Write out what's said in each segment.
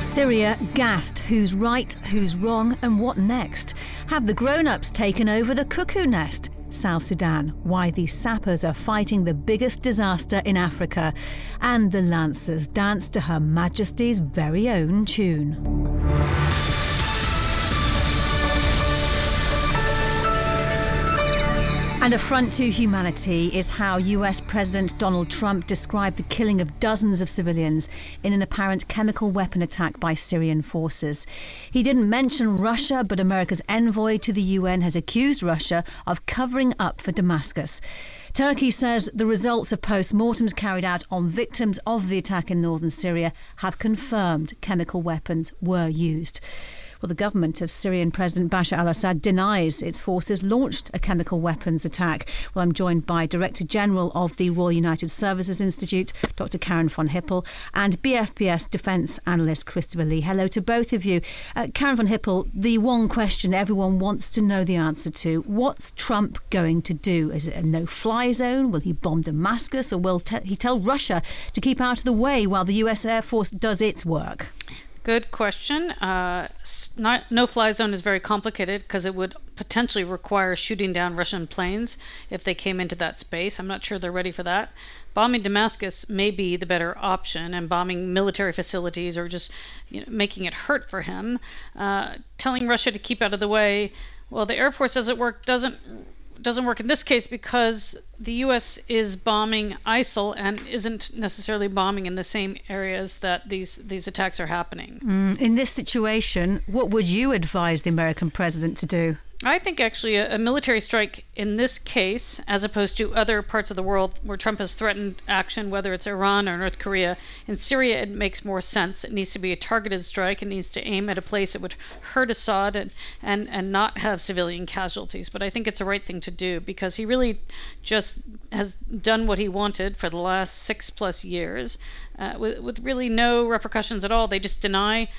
Syria gassed who's right, who's wrong, and what next? Have the grown ups taken over the cuckoo nest? South Sudan, why these sappers are fighting the biggest disaster in Africa, and the Lancers dance to Her Majesty's very own tune. An affront to humanity is how US President Donald Trump described the killing of dozens of civilians in an apparent chemical weapon attack by Syrian forces. He didn't mention Russia, but America's envoy to the UN has accused Russia of covering up for Damascus. Turkey says the results of post mortems carried out on victims of the attack in northern Syria have confirmed chemical weapons were used. Well, the government of Syrian President Bashar al Assad denies its forces launched a chemical weapons attack. Well, I'm joined by Director General of the Royal United Services Institute, Dr. Karen von Hippel, and BFBS Defence Analyst Christopher Lee. Hello to both of you. Uh, Karen von Hippel, the one question everyone wants to know the answer to what's Trump going to do? Is it a no fly zone? Will he bomb Damascus or will te- he tell Russia to keep out of the way while the US Air Force does its work? Good question. Uh, no fly zone is very complicated because it would potentially require shooting down Russian planes if they came into that space. I'm not sure they're ready for that. Bombing Damascus may be the better option, and bombing military facilities or just you know, making it hurt for him. Uh, telling Russia to keep out of the way. Well, the Air Force doesn't work. Doesn't doesn't work in this case because the U.S. is bombing ISIL and isn't necessarily bombing in the same areas that these these attacks are happening. Mm, in this situation, what would you advise the American president to do? I think actually a, a, military strike in this case, as opposed to other parts of the world where Trump has threatened action, whether it's Iran or North Korea, in Syria it makes more sense. It needs to be a targeted strike. It needs to aim at a place that would hurt Assad and, and, and not have civilian casualties. But I think it's the right thing to do because he really just has done what he wanted for the last six plus years uh, with, with really no repercussions at all. They just deny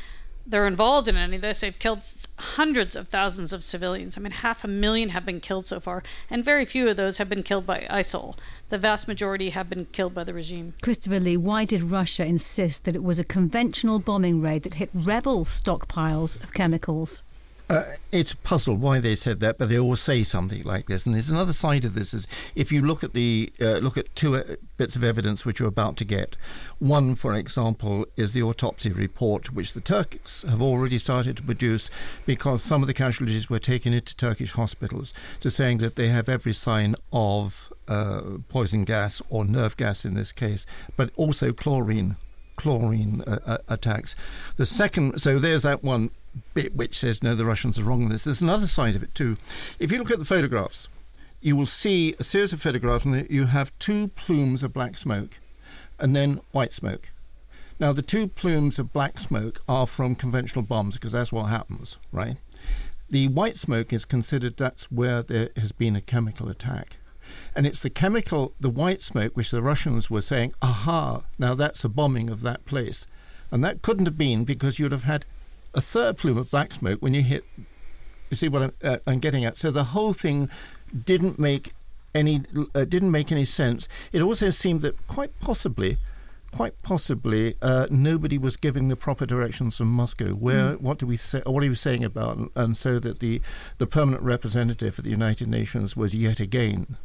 they're involved in any of this. They've killed hundreds of thousands of civilians. I mean, half a million have been killed so far, and very few of those have been killed by ISIL. The vast majority have been killed by the regime. Christopher Lee, why did Russia insist that it was a conventional bombing raid that hit rebel stockpiles of chemicals? Uh, it's a puzzle why they said that, but they always say something like this. And there's another side of this: is if you look at the uh, look at two uh, bits of evidence which you're about to get. One, for example, is the autopsy report, which the Turks have already started to produce, because some of the casualties were taken into Turkish hospitals, to saying that they have every sign of uh, poison gas or nerve gas in this case, but also chlorine chlorine uh, uh, attacks. The second, so there's that one bit which says, no, the Russians are wrong in this. There's another side of it too. If you look at the photographs, you will see a series of photographs and you have two plumes of black smoke and then white smoke. Now, the two plumes of black smoke are from conventional bombs because that's what happens, right? The white smoke is considered that's where there has been a chemical attack. And it's the chemical, the white smoke, which the Russians were saying, aha, now that's a bombing of that place. And that couldn't have been because you'd have had a third plume of black smoke when you hit. You see what I'm, uh, I'm getting at? So the whole thing didn't make any uh, didn't make any sense. It also seemed that quite possibly, quite possibly, uh, nobody was giving the proper directions from Moscow. Where mm. what do we say? What are we saying about? And so that the the permanent representative at the United Nations was yet again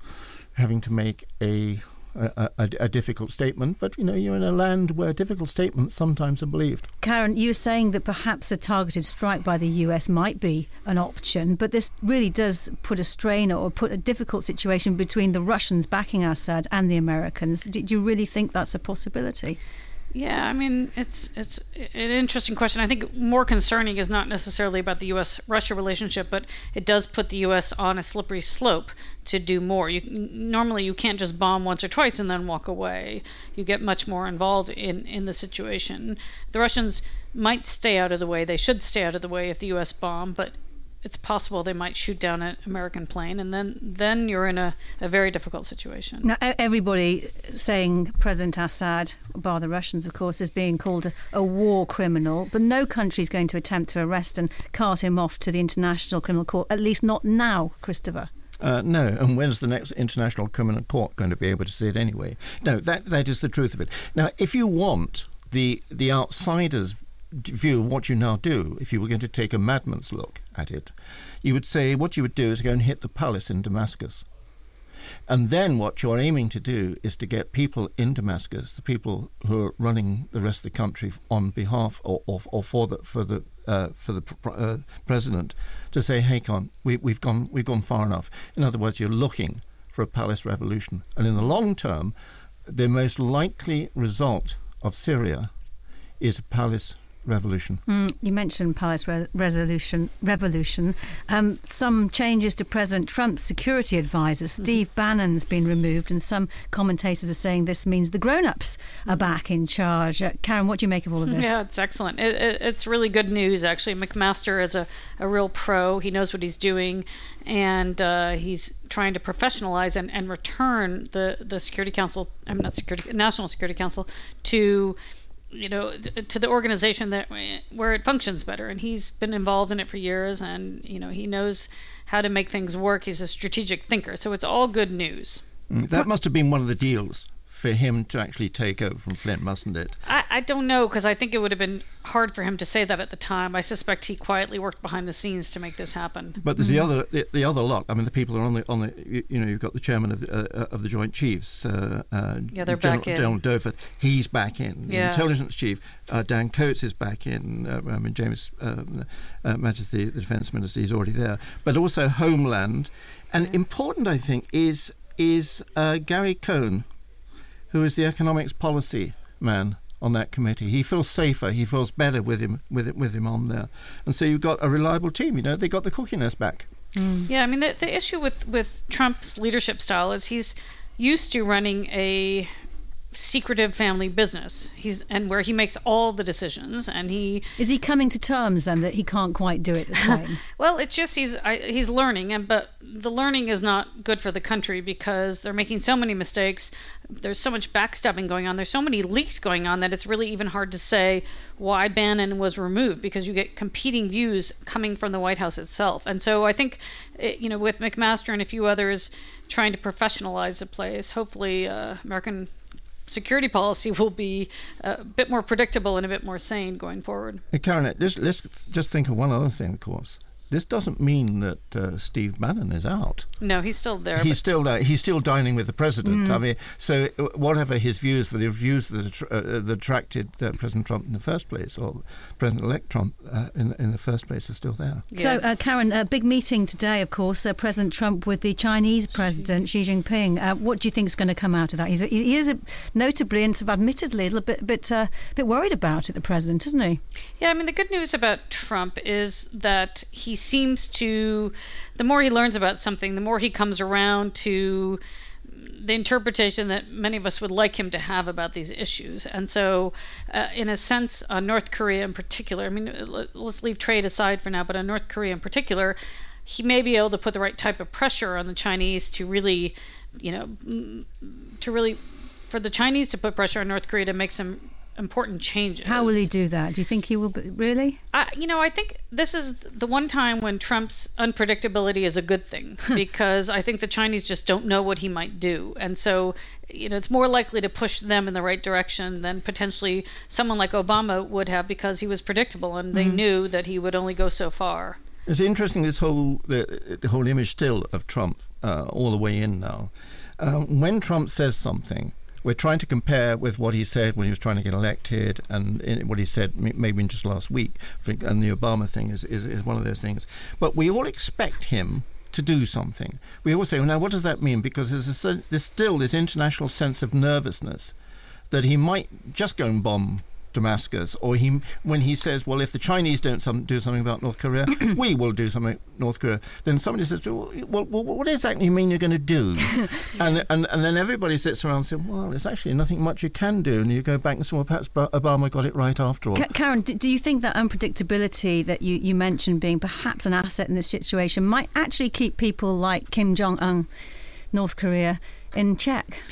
having to make a a, a, difficult statement, but you know, you're in a land where difficult statements sometimes are believed. Karen, you were saying that perhaps a targeted strike by the US might be an option, but this really does put a strain or put a difficult situation between the Russians backing Assad and the Americans. Do you really think that's a possibility? Yeah, I mean, it's it's an interesting question. I think more concerning is not necessarily about the U.S.-Russia relationship, but it does put the U.S. on a slippery slope to do more. You normally you can't just bomb once or twice and then walk away. You get much more involved in in the situation. The Russians might stay out of the way. They should stay out of the way if the U.S. bomb, but it's possible they might shoot down an American plane, and then then you're in a, a very difficult situation. Now, everybody saying President Assad, bar the Russians, of course, is being called a, a war criminal, but no country is going to attempt to arrest and cart him off to the International Criminal Court, at least not now, Christopher. Uh, no. And when's the next International Criminal Court going to be able to see it anyway? No, that that is the truth of it. Now, if you want the the outsiders view of what you now do, if you were going to take a madman's look at it, you would say what you would do is go and hit the palace in Damascus. And then what you're aiming to do is to get people in Damascus, the people who are running the rest of the country on behalf or, or, or for the for the uh, for the uh, president, to say, "Hey, con, we, we've gone we've gone far enough." In other words, you're looking for a palace revolution, and in the long term, the most likely result of Syria is a palace revolution. Mm, you mentioned Palace re- resolution, revolution. Um, some changes to President Trump's security advisor, mm-hmm. Steve mm-hmm. Bannon's been removed, and some commentators are saying this means the grown-ups are back in charge. Uh, Karen, what do you make of all of this? Yeah, it's excellent. It, it, it's really good news, actually. McMaster is a, a real pro. He knows what he's doing, and uh, he's trying to professionalize and, and return the, the Security Council, I'm not Security, National Security Council, to you know to the organization that where it functions better. And he's been involved in it for years and you know he knows how to make things work. He's a strategic thinker. So it's all good news. Mm, that must have been one of the deals for him to actually take over from Flynn, mustn't it? I, I don't know because I think it would have been hard for him to say that at the time. I suspect he quietly worked behind the scenes to make this happen. But there's mm. the other the, the, other lot. I mean, the people are on the on the you, you know you've got the chairman of the, uh, of the Joint Chiefs. Uh, uh, yeah, they're General, back in. General Dunford. He's back in. The yeah. intelligence chief uh, Dan Coats is back in. Uh, I mean, James um, uh, Mattis, the defence minister, he's already there. But also Homeland, and yeah. important, I think, is is Gary Cohn who is the economics policy man on that committee. He feels safer. He feels better with him with it, with him on there. And so you've got a reliable team. You know, they got the cookiness back. Mm. Yeah, I mean the the issue with with Trump's leadership style is he's used to running a secretive family business. He's and where he makes all the decisions, and he is he coming to terms then that he can't quite do it the same. well, it's just he's I, he's learning, and but the learning is not good for the country because they're making so many mistakes. There's so much backstabbing going on. There's so many leaks going on that it's really even hard to say why Bannon was removed because you get competing views coming from the White House itself. And so I think, it, you know, with McMaster and a few others trying to professionalize the place, hopefully uh, American security policy will be uh, a bit more predictable and a bit more sane going forward. Hey, Karen, let's just think of one other thing, of course. This doesn't mean that uh, Steve Bannon is out. No, he's still there. He's still there. He's still dining with the president. Mm. I mean, so uh, whatever his views for the views that, uh, that attracted uh, President Trump in the first place, or President-elect Trump uh, in in the first place, are still there. Yeah. So, uh, Karen, a big meeting today, of course. President Trump with the Chinese President Xi Jinping. what do you think is going to come out of that? He's he is a, notably and sort of admittedly a little bit bit bit worried about it. The president, isn't he? Yeah, I mean, the good news about Trump is that he seems to, the more he learns about something, the more he comes around to the interpretation that many of us would like him to have about these issues. And so, uh, in a sense, uh, North Korea in particular, I mean, let's leave trade aside for now, but on North Korea in particular, he may be able to put the right type of pressure on the Chinese to really, you know, to really, for the Chinese to put pressure on North Korea to make some important changes. How will he do that? Do you think he will be, really? I, you know, I think this is the one time when Trump's unpredictability is a good thing because I think the Chinese just don't know what he might do. And so, you know, it's more likely to push them in the right direction than potentially someone like Obama would have because he was predictable and they mm. knew that he would only go so far. It's interesting this whole the, the whole image still of Trump uh, all the way in now. Um, when Trump says something, we're trying to compare with what he said when he was trying to get elected and what he said maybe just last week. And the Obama thing is, is, is one of those things. But we all expect him to do something. We all say, well, now what does that mean? Because there's, a, there's still this international sense of nervousness that he might just go and bomb Damascus, or he when he says, "Well, if the Chinese don't some, do something about North Korea, we will do something North Korea," then somebody says, "Well, well what exactly you mean you're going to do?" and, and and then everybody sits around and says, "Well, there's actually nothing much you can do," and you go back and say, "Well, perhaps Obama got it right after all." Karen, do you think that unpredictability that you, you mentioned being perhaps an asset in this situation might actually keep people like Kim Jong Un, North Korea? in check.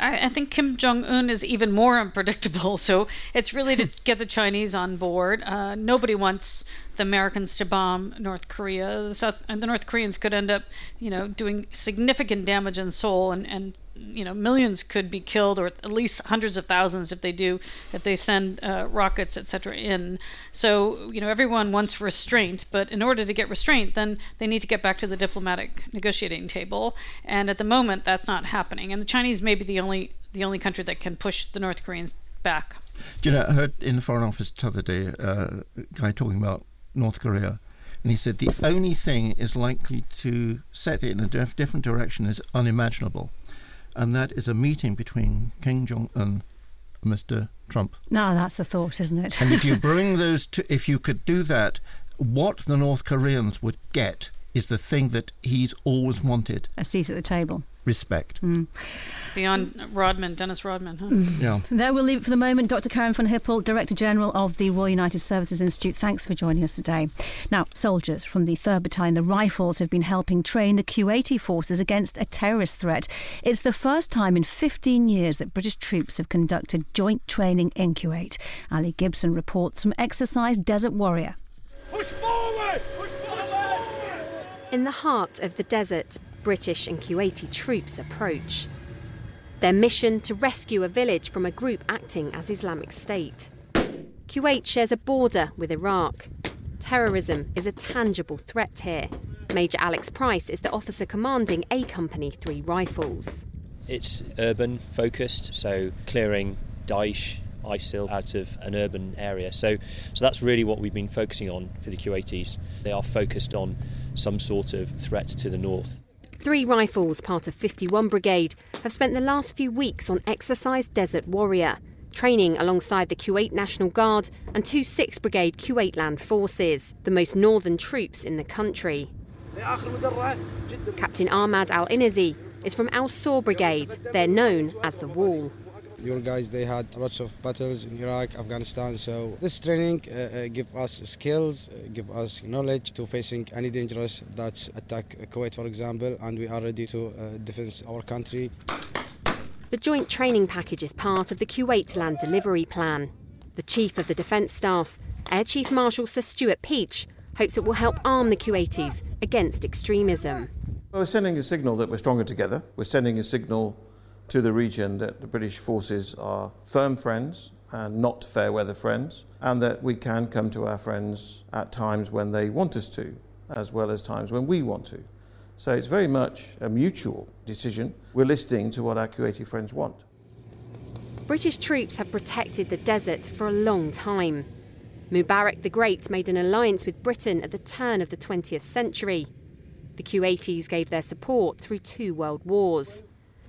I think Kim Jong Un is even more unpredictable. So it's really to get the Chinese on board. Uh, nobody wants the Americans to bomb North Korea. The South and the North Koreans could end up, you know, doing significant damage in Seoul and, and you know millions could be killed or at least hundreds of thousands if they do if they send uh, rockets etc in. So you know everyone wants restraint but in order to get restraint then they need to get back to the diplomatic negotiating table. And at the moment that's not happening. And the chinese may be the only the only country that can push the north koreans back. Do you know i heard in the foreign office the other day uh, a guy talking about north korea and he said the only thing is likely to set it in a dif- different direction is unimaginable and that is a meeting between Kim Jong Un and Mr. Trump. No, that's the thought, isn't it? and if you bring those two, if you could do that, what the North Koreans would get is the thing that he's always wanted a seat at the table respect. Mm. Beyond Rodman, Dennis Rodman, huh? Mm. Yeah. There we'll leave it for the moment. Dr. Karen von Hippel, Director General of the Royal United Services Institute, thanks for joining us today. Now, soldiers from the 3rd Battalion, the Rifles, have been helping train the Kuwaiti forces against a terrorist threat. It's the first time in 15 years that British troops have conducted joint training in Kuwait. Ali Gibson reports from Exercise Desert Warrior. Push forward! Push forward! In the heart of the desert, British and Kuwaiti troops approach. Their mission to rescue a village from a group acting as Islamic State. Kuwait shares a border with Iraq. Terrorism is a tangible threat here. Major Alex Price is the officer commanding A Company 3 Rifles. It's urban focused, so clearing Daesh, ISIL out of an urban area. So, so that's really what we've been focusing on for the Kuwaitis. They are focused on some sort of threat to the north. Three rifles, part of 51 Brigade, have spent the last few weeks on Exercise Desert Warrior, training alongside the Kuwait National Guard and two 6th Brigade Kuwait Land Forces, the most northern troops in the country. Captain Ahmad Al Inazi is from Al Saw Brigade. They're known as the Wall your guys they had lots of battles in Iraq, Afghanistan. So this training uh, uh, give us skills, uh, give us knowledge to facing any dangerous that attack Kuwait, for example, and we are ready to uh, defend our country. The joint training package is part of the Kuwait Land Delivery Plan. The Chief of the Defence Staff, Air Chief Marshal Sir Stuart Peach, hopes it will help arm the Kuwaitis against extremism. Well, we're sending a signal that we're stronger together. We're sending a signal to the region that the British forces are firm friends and not fair weather friends, and that we can come to our friends at times when they want us to, as well as times when we want to. So it's very much a mutual decision. We're listening to what our Kuwaiti friends want. British troops have protected the desert for a long time. Mubarak the Great made an alliance with Britain at the turn of the 20th century. The Kuwaitis gave their support through two world wars.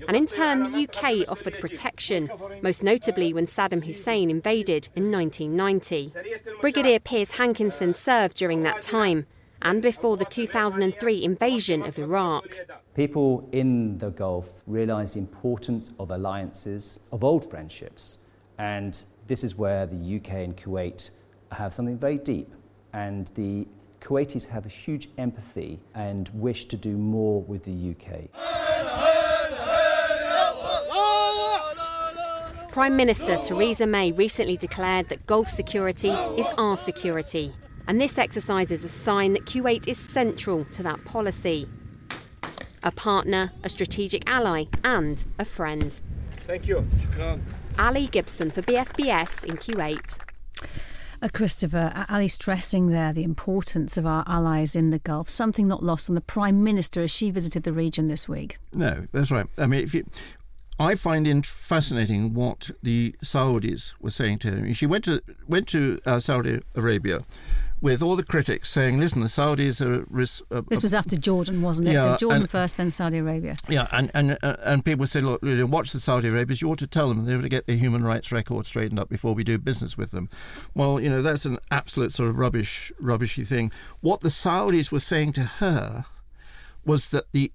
And in turn, the UK offered protection, most notably when Saddam Hussein invaded in 1990. Brigadier Piers Hankinson served during that time and before the 2003 invasion of Iraq. People in the Gulf realise the importance of alliances, of old friendships, and this is where the UK and Kuwait have something very deep. And the Kuwaitis have a huge empathy and wish to do more with the UK. Prime Minister Theresa May recently declared that Gulf security is our security, and this exercise is a sign that Kuwait is central to that policy. A partner, a strategic ally, and a friend. Thank you. Ali Gibson for BFBS in Kuwait. Uh, Christopher, Ali stressing there the importance of our allies in the Gulf, something not lost on the Prime Minister as she visited the region this week. No, that's right. I mean, if you, I find it fascinating what the Saudis were saying to him. She went to went to uh, Saudi Arabia with all the critics saying, "Listen, the Saudis are." Uh, this was after Jordan, wasn't it? Yeah, so Jordan and, first, then Saudi Arabia. Yeah, and and uh, and people said, "Look, you know, watch the Saudi Arabians. You ought to tell them they have to get their human rights record straightened up before we do business with them." Well, you know that's an absolute sort of rubbish, rubbishy thing. What the Saudis were saying to her was that the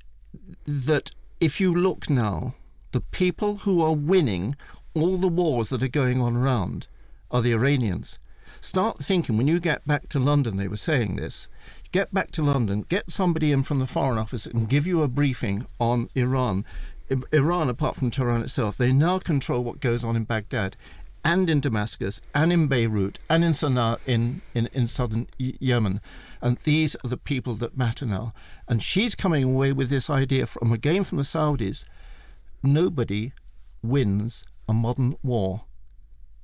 that if you look now the people who are winning all the wars that are going on around are the Iranians. Start thinking when you get back to London, they were saying this. Get back to London, get somebody in from the Foreign Office and give you a briefing on Iran. Iran, apart from Tehran itself, they now control what goes on in Baghdad. and in Damascus and in Beirut and in Sana'a in, in, in southern Yemen. And these are the people that matter now. And she's coming away with this idea from again from the Saudis nobody wins a modern war.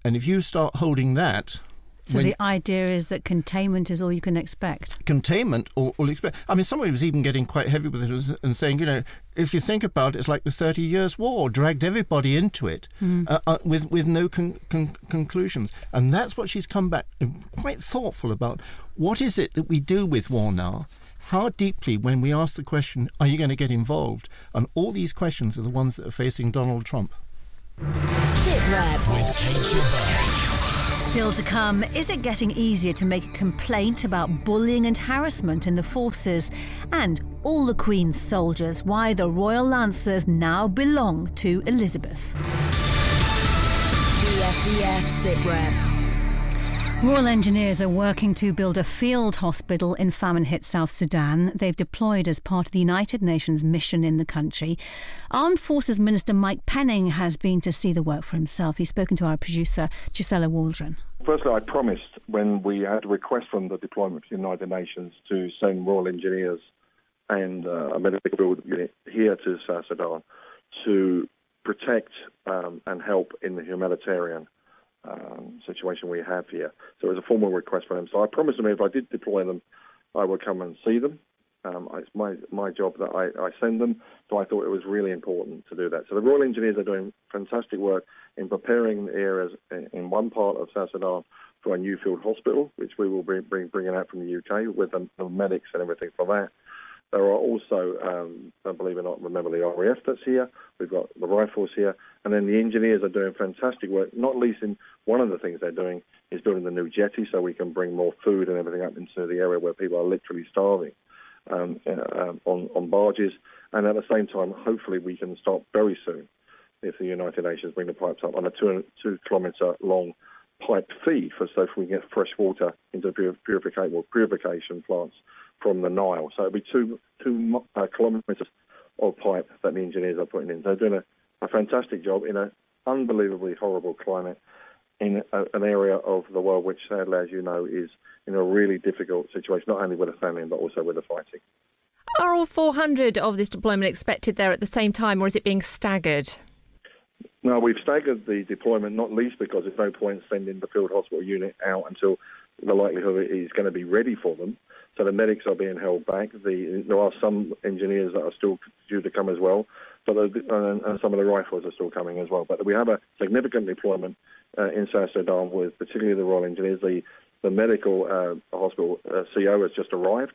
And if you start holding that, so when the idea is that containment is all you can expect. Containment, or, or expect. I mean, somebody was even getting quite heavy with it and saying, you know, if you think about it, it's like the Thirty Years' War, dragged everybody into it mm. uh, uh, with with no con- con- conclusions, and that's what she's come back quite thoughtful about. What is it that we do with war now? How deeply, when we ask the question, are you going to get involved? And all these questions are the ones that are facing Donald Trump. Sit rep with Kate Still to come, is it getting easier to make a complaint about bullying and harassment in the forces? And all the Queen's soldiers, why the Royal Lancers now belong to Elizabeth. BFBS SITREP. Royal Engineers are working to build a field hospital in famine hit South Sudan. They've deployed as part of the United Nations mission in the country. Armed Forces Minister Mike Penning has been to see the work for himself. He's spoken to our producer, Gisela Waldron. Firstly, I promised when we had a request from the deployment of the United Nations to send Royal Engineers and uh, a medical build unit here to South Sudan to protect um, and help in the humanitarian um, situation we have here. So it was a formal request for them. So I promised them if I did deploy them, I would come and see them. Um, it's my my job that I, I send them. So I thought it was really important to do that. So the Royal Engineers are doing fantastic work in preparing the areas in one part of South Sudan for a new field hospital, which we will be bring bringing out from the UK with the, the medics and everything for that. There are also, um, believe it or not, remember the RAF that's here. We've got the rifles here, and then the engineers are doing fantastic work. Not least in one of the things they're doing is building the new jetty, so we can bring more food and everything up into the area where people are literally starving um, uh, on on barges. And at the same time, hopefully, we can start very soon if the United Nations bring the pipes up on a two two kilometre long pipe feed for so if we can get fresh water into purification purification plants from the Nile. So it'll be two two uh, kilometres of pipe that the engineers are putting in. They're doing a, a fantastic job in an unbelievably horrible climate in a, an area of the world which, sadly, as you know, is in a really difficult situation, not only with the famine but also with the fighting. Are all 400 of this deployment expected there at the same time, or is it being staggered? No, we've staggered the deployment, not least because there's no point sending the field hospital unit out until the likelihood is going to be ready for them. So the medics are being held back. The, there are some engineers that are still due to come as well, but the, and, and, some of the rifles are still coming as well. But we have a significant deployment uh, in South Sudan with particularly the Royal Engineers. The, the medical uh, hospital uh, CO has just arrived.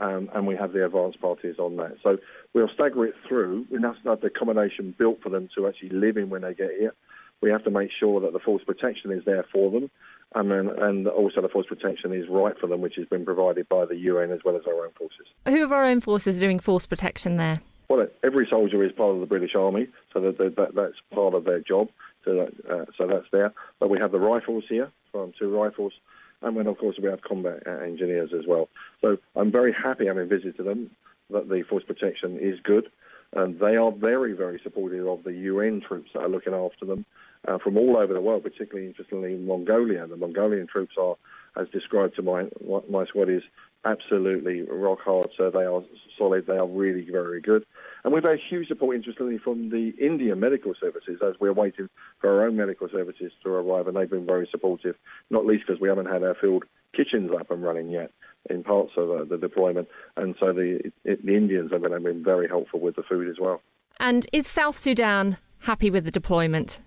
Um, and we have the advanced parties on that. So we'll stagger it through. Have to have the accommodation built for them to actually live in when they get here. We have to make sure that the force protection is there for them and then, and also the force protection is right for them, which has been provided by the UN as well as our own forces. Who of our own forces are doing force protection there? Well, every soldier is part of the British Army, so that, that that's part of their job. So, that, uh, so that's there. But we have the rifles here, from two rifles, and then of course we have combat engineers as well. So I'm very happy having visited them that the force protection is good, and they are very, very supportive of the UN troops that are looking after them uh, from all over the world, particularly interestingly in Mongolia. The Mongolian troops are, as described to my my squad, is absolutely rock hard. So they are solid. They are really very good. And we've had huge support, interestingly, from the Indian medical services as we're waiting for our own medical services to arrive, and they've been very supportive. Not least because we haven't had our field kitchens up and running yet in parts of uh, the deployment, and so the it, the Indians have been, have been very helpful with the food as well. And is South Sudan happy with the deployment?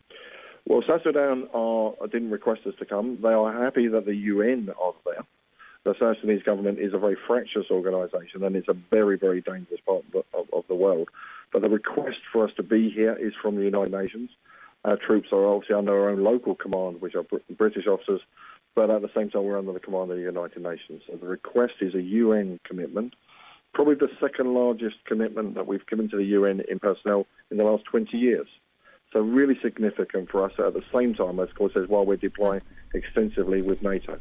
Well, South Sudan are, didn't request us to come. They are happy that the UN are there. The South Sudanese government is a very fractious organisation and it's a very, very dangerous part of the, of, of the, world. But the request for us to be here is from the United Nations. Our troops are obviously under our own local command, which are British officers, but at the same time, we're under the command of the United Nations. So the request is a UN commitment, probably the second largest commitment that we've given to the UN in personnel in the last 20 years. So really significant for us at the same time, of course, as while we're deploying extensively with NATO.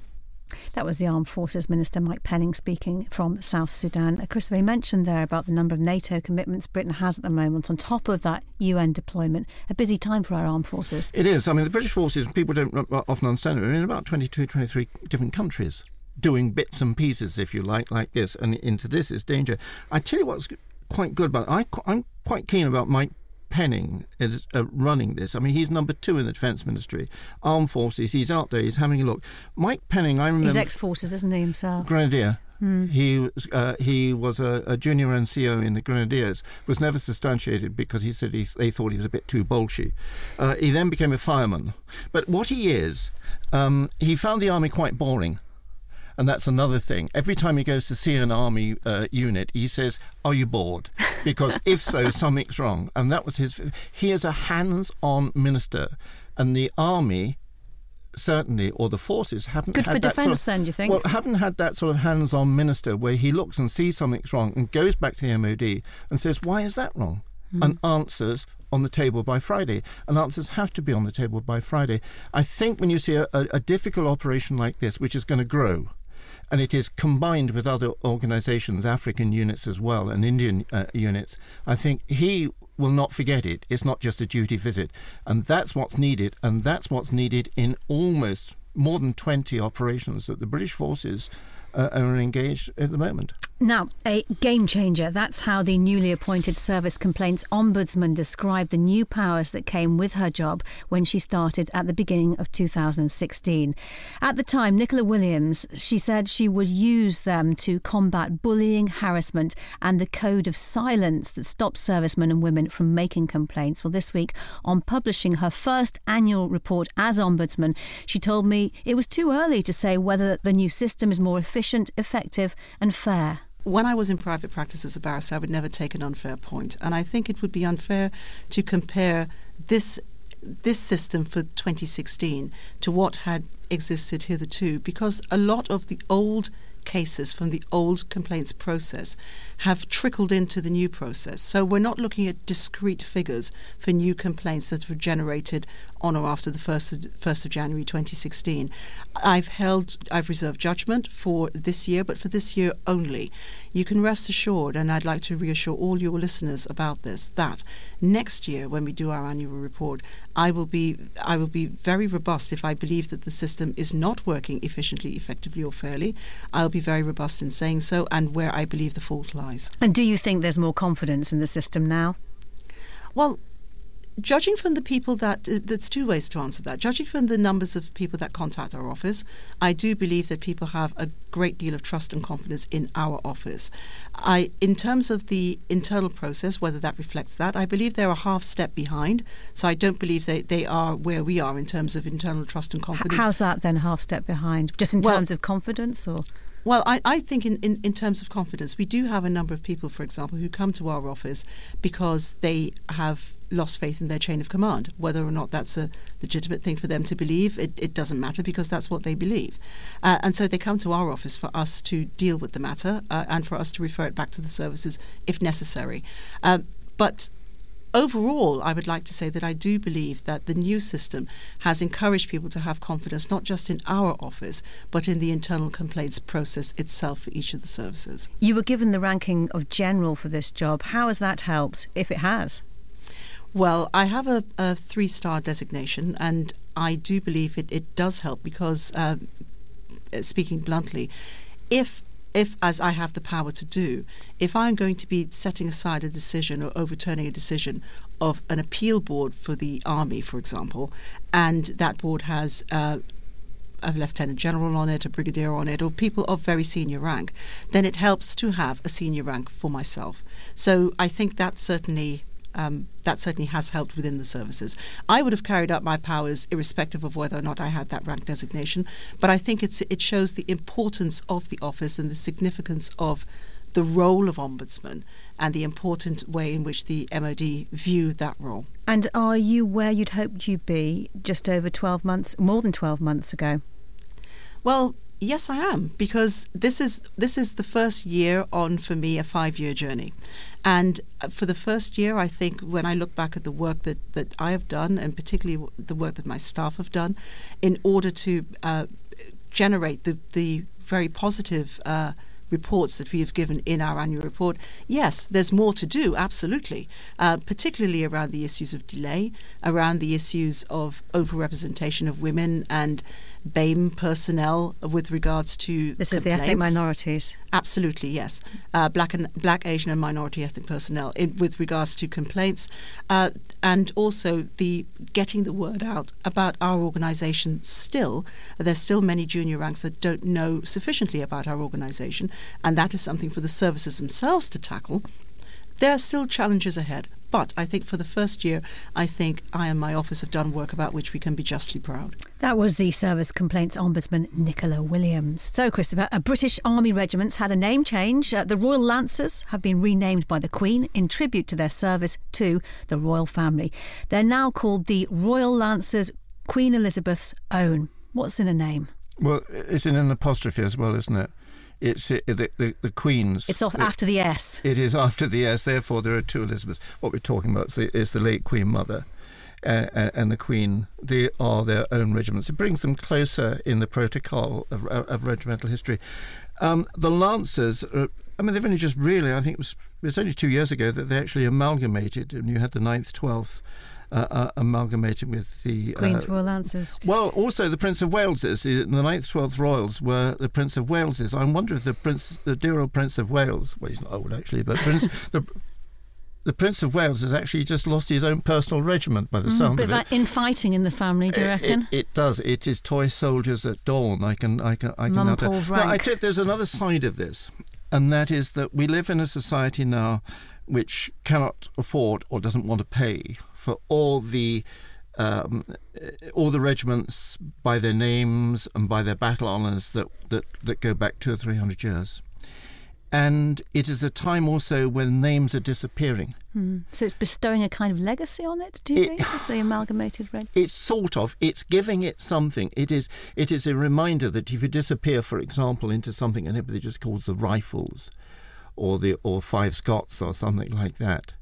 That was the Armed Forces Minister Mike Penning speaking from South Sudan. Uh, Christopher mentioned there about the number of NATO commitments Britain has at the moment. On top of that UN deployment, a busy time for our armed forces. It is. I mean, the British forces, people don't often understand it, are in about 22, 23 different countries doing bits and pieces, if you like, like this. And into this is danger. I tell you what's quite good about it. I, I'm quite keen about Mike Penning is uh, running this. I mean, he's number two in the Defence Ministry. Armed Forces, he's out there, he's having a look. Mike Penning, I remember. He's ex forces, isn't he himself? Grenadier. Hmm. He was uh, he was a, a, junior NCO in the Grenadiers. Was never substantiated because he said he, they thought he was a bit too bolshy. Uh, he then became a fireman. But what he is, um, he found the army quite boring. And that's another thing. Every time he goes to see an army uh, unit, he says, Are you bored? Because if so, something's wrong. And that was his. He is a hands on minister. And the army certainly, or the forces haven't good had for that defence. Sort of, then, you think? Well, haven't had that sort of hands-on minister where he looks and sees something's wrong and goes back to the MOD and says, "Why is that wrong?" Mm. and answers on the table by Friday. And answers have to be on the table by Friday. I think when you see a, a, a difficult operation like this, which is going to grow, and it is combined with other organizations, African units as well, and Indian uh, units. I think he will not forget it. It's not just a duty visit. And that's what's needed, and that's what's needed in almost more than 20 operations that the British forces uh, are engaged at the moment. Now, a game changer. That's how the newly appointed Service Complaints Ombudsman described the new powers that came with her job when she started at the beginning of 2016. At the time, Nicola Williams, she said she would use them to combat bullying, harassment, and the code of silence that stops servicemen and women from making complaints. Well, this week, on publishing her first annual report as Ombudsman, she told me it was too early to say whether the new system is more efficient, effective, and fair when I was in private practice as a barrister, I would never take an unfair point, and I think it would be unfair to compare this this system for 2016 to what had existed hitherto, because a lot of the old cases from the old complaints process have trickled into the new process. So we're not looking at discrete figures for new complaints that were generated on or after the 1st of, 1st of January 2016. I've held, I've reserved judgment for this year, but for this year only. You can rest assured, and I'd like to reassure all your listeners about this, that next year when we do our annual report, I will be I will be very robust if I believe that the system is not working efficiently, effectively, or fairly. I'll be very robust in saying so, and where I believe the fault lies. And do you think there's more confidence in the system now? Well, judging from the people that uh, that's two ways to answer that. Judging from the numbers of people that contact our office i do believe that people have a great deal of trust and confidence in our office. I in terms of the internal process whether that reflects that i believe they're a half step behind. So i don't believe they, they are where we are in terms of internal trust and confidence. how's that then half step behind? Just in well, terms of confidence or? Well, I, I think in, in, in terms of confidence, we do have a number of people, for example, who come to our office because they have lost faith in their chain of command. Whether or not that's a legitimate thing for them to believe, it, it doesn't matter because that's what they believe. Uh, and so they come to our office for us to deal with the matter uh, and for us to refer it back to the services if necessary. Uh, but overall, I would like to say that I do believe that the new system has encouraged people to have confidence not just in our office, but in the internal complaints process itself for each of the services. You were given the ranking of general for this job. How has that helped, if it has? Well, I have a, a three star designation, and I do believe it, it does help because, uh, speaking bluntly, if if, as I have the power to do, if I'm going to be setting aside a decision or overturning a decision of an appeal board for the army, for example, and that board has uh, a lieutenant general on it, a brigadier on it, or people of very senior rank, then it helps to have a senior rank for myself. So I think that certainly um, that certainly has helped within the services. I would have carried out my powers irrespective of whether or not I had that rank designation, but I think it's, it shows the importance of the office and the significance of the role of ombudsman and the important way in which the MOD view that role. And are you where you'd hoped you'd be just over 12 months, more than 12 months ago? Well, Yes, I am because this is this is the first year on for me a five year journey, and uh, for the first year, I think when I look back at the work that that I have done, and particularly the work that my staff have done, in order to uh, generate the, the very positive uh, reports that we have given in our annual report, yes, there's more to do, absolutely, uh, particularly around the issues of delay, around the issues of overrepresentation of women and BAME personnel with regards to this is the ethnic minorities. Absolutely, yes, uh, black and black, Asian, and minority ethnic personnel in, with regards to complaints, uh, and also the getting the word out about our organisation. Still, there's still many junior ranks that don't know sufficiently about our organisation, and that is something for the services themselves to tackle. There are still challenges ahead, but I think for the first year, I think I and my office have done work about which we can be justly proud. That was the Service Complaints Ombudsman Nicola Williams. So, Christopher, a British Army regiments had a name change. Uh, the Royal Lancers have been renamed by the Queen in tribute to their service to the royal family. They're now called the Royal Lancers Queen Elizabeth's Own. What's in a name? Well, it's in an apostrophe as well, isn't it? It's uh, the, the, the Queen's. It's off after the S. It is after the S. Therefore, there are two Elizabeths. What we're talking about is the, is the late Queen Mother. Uh, and the Queen, they are their own regiments. It brings them closer in the protocol of, of regimental history. Um, the Lancers, uh, I mean, they've only just really, I think it was, it was only two years ago that they actually amalgamated, and you had the 9th, 12th, uh, uh, amalgamated with the Queen's uh, Royal Lancers. Well, also the Prince of Wales's. The 9th, 12th Royals were the Prince of Wales's. I wonder if the Prince, the dear old Prince of Wales, well, he's not old actually, but Prince, the, the Prince of Wales has actually just lost his own personal regiment by the Mm, sound bit of it. that infighting in the family, do you It- reckon? It, it does. It is toy soldiers at dawn. I can, I can, I can. Mum now tell- Paul's I rank. you, there's another side of this, and that is that we live in a society now which cannot afford or doesn't want to pay for all the. Um, uh, all the regiments by their names and by their battle honours that, that, that go back two or three hundred years. And it is a time also when names are disappearing. Hmm. So it's bestowing a kind of legacy on it, do you It- think? As the amalgamated red. It's sort of. It's giving it something. It is. It is a reminder that if you disappear, for example, into something and everybody just calls the rifles, or the or Five Scots or something like that,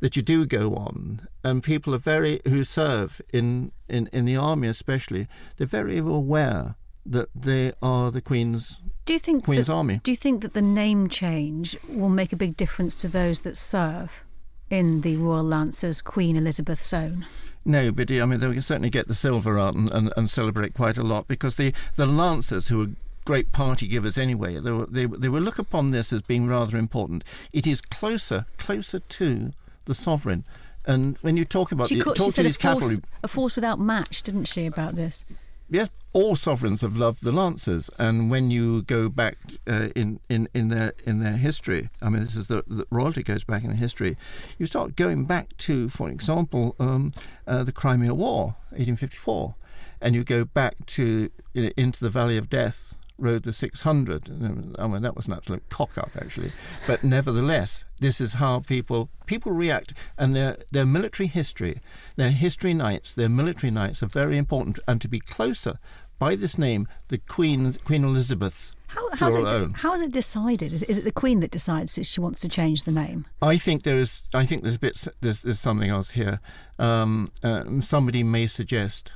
that you do go on, and people are very who serve in in in the army especially. They're very aware that they are the Queen's Do you think Queen's that, Army. Do you think that the name change will make a big difference to those that serve in the Royal Lancers Queen Elizabeth's Own? No, but I mean, they'll certainly get the silver out and, and, and celebrate quite a lot because the, the Lancers, who are great party givers anyway, they, were, they, they will look upon this as being rather important. It is closer, closer to the sovereign. And when you talk about She, the, called, talk she to said a force, cavalry, a force without match, didn't she, about this? Yes, all sovereigns have loved the Lancers, and when you go back uh, in, in, in their in their history, I mean, this is the, the royalty goes back in history. You start going back to, for example, um, uh, the Crimea War, 1854, and you go back to you know, into the Valley of Death. Rode the 600. I mean, that was an absolute cock up, actually. But nevertheless, this is how people people react, and their their military history, their history nights, their military nights are very important. And to be closer by this name, the Queen Queen Elizabeth's How, how's, it, own. how is it decided? Is, is it the Queen that decides if she wants to change the name? I think there is. I think there's bits. There's, there's something else here. Um, um, somebody may suggest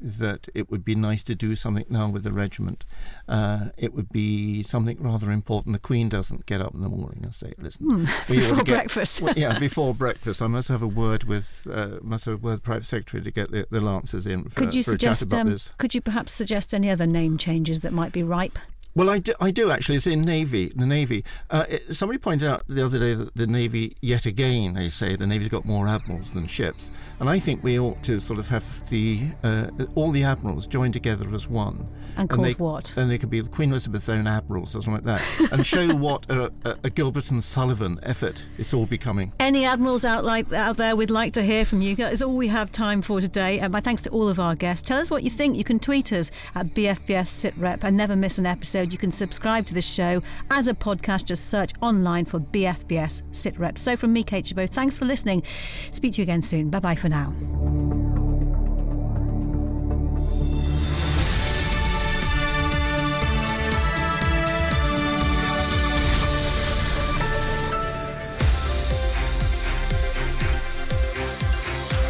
that it would be nice to do something now with the regiment. Uh, it would be something rather important. The Queen doesn't get up in the morning and say, "Listen, we ought before get- breakfast." well, yeah, before breakfast. I must have a word with uh, must have a word with the private secretary to get the, the Lancers in for, Could you for a chat suggest? about Um, this. could you perhaps suggest any other name changes that might be ripe? Well, I do, I do actually. It's in Navy, the Navy. Uh, it, somebody pointed out the other day that the Navy, yet again, they say the Navy's got more admirals than ships, and I think we ought to sort of have the uh, all the admirals joined together as one. And called they, what? And they could be Queen Elizabeth's own admirals or something like that, and show what a, a, a Gilbert and Sullivan effort it's all becoming. Any admirals out like out there, we'd like to hear from you. That's all we have time for today. And my thanks to all of our guests. Tell us what you think. You can tweet us at BFBS SitRep and never miss an episode. You can subscribe to this show as a podcast. Just search online for BFBS SitRep. So from me, Kate Chabot, thanks for listening. Speak to you again soon. Bye bye for now.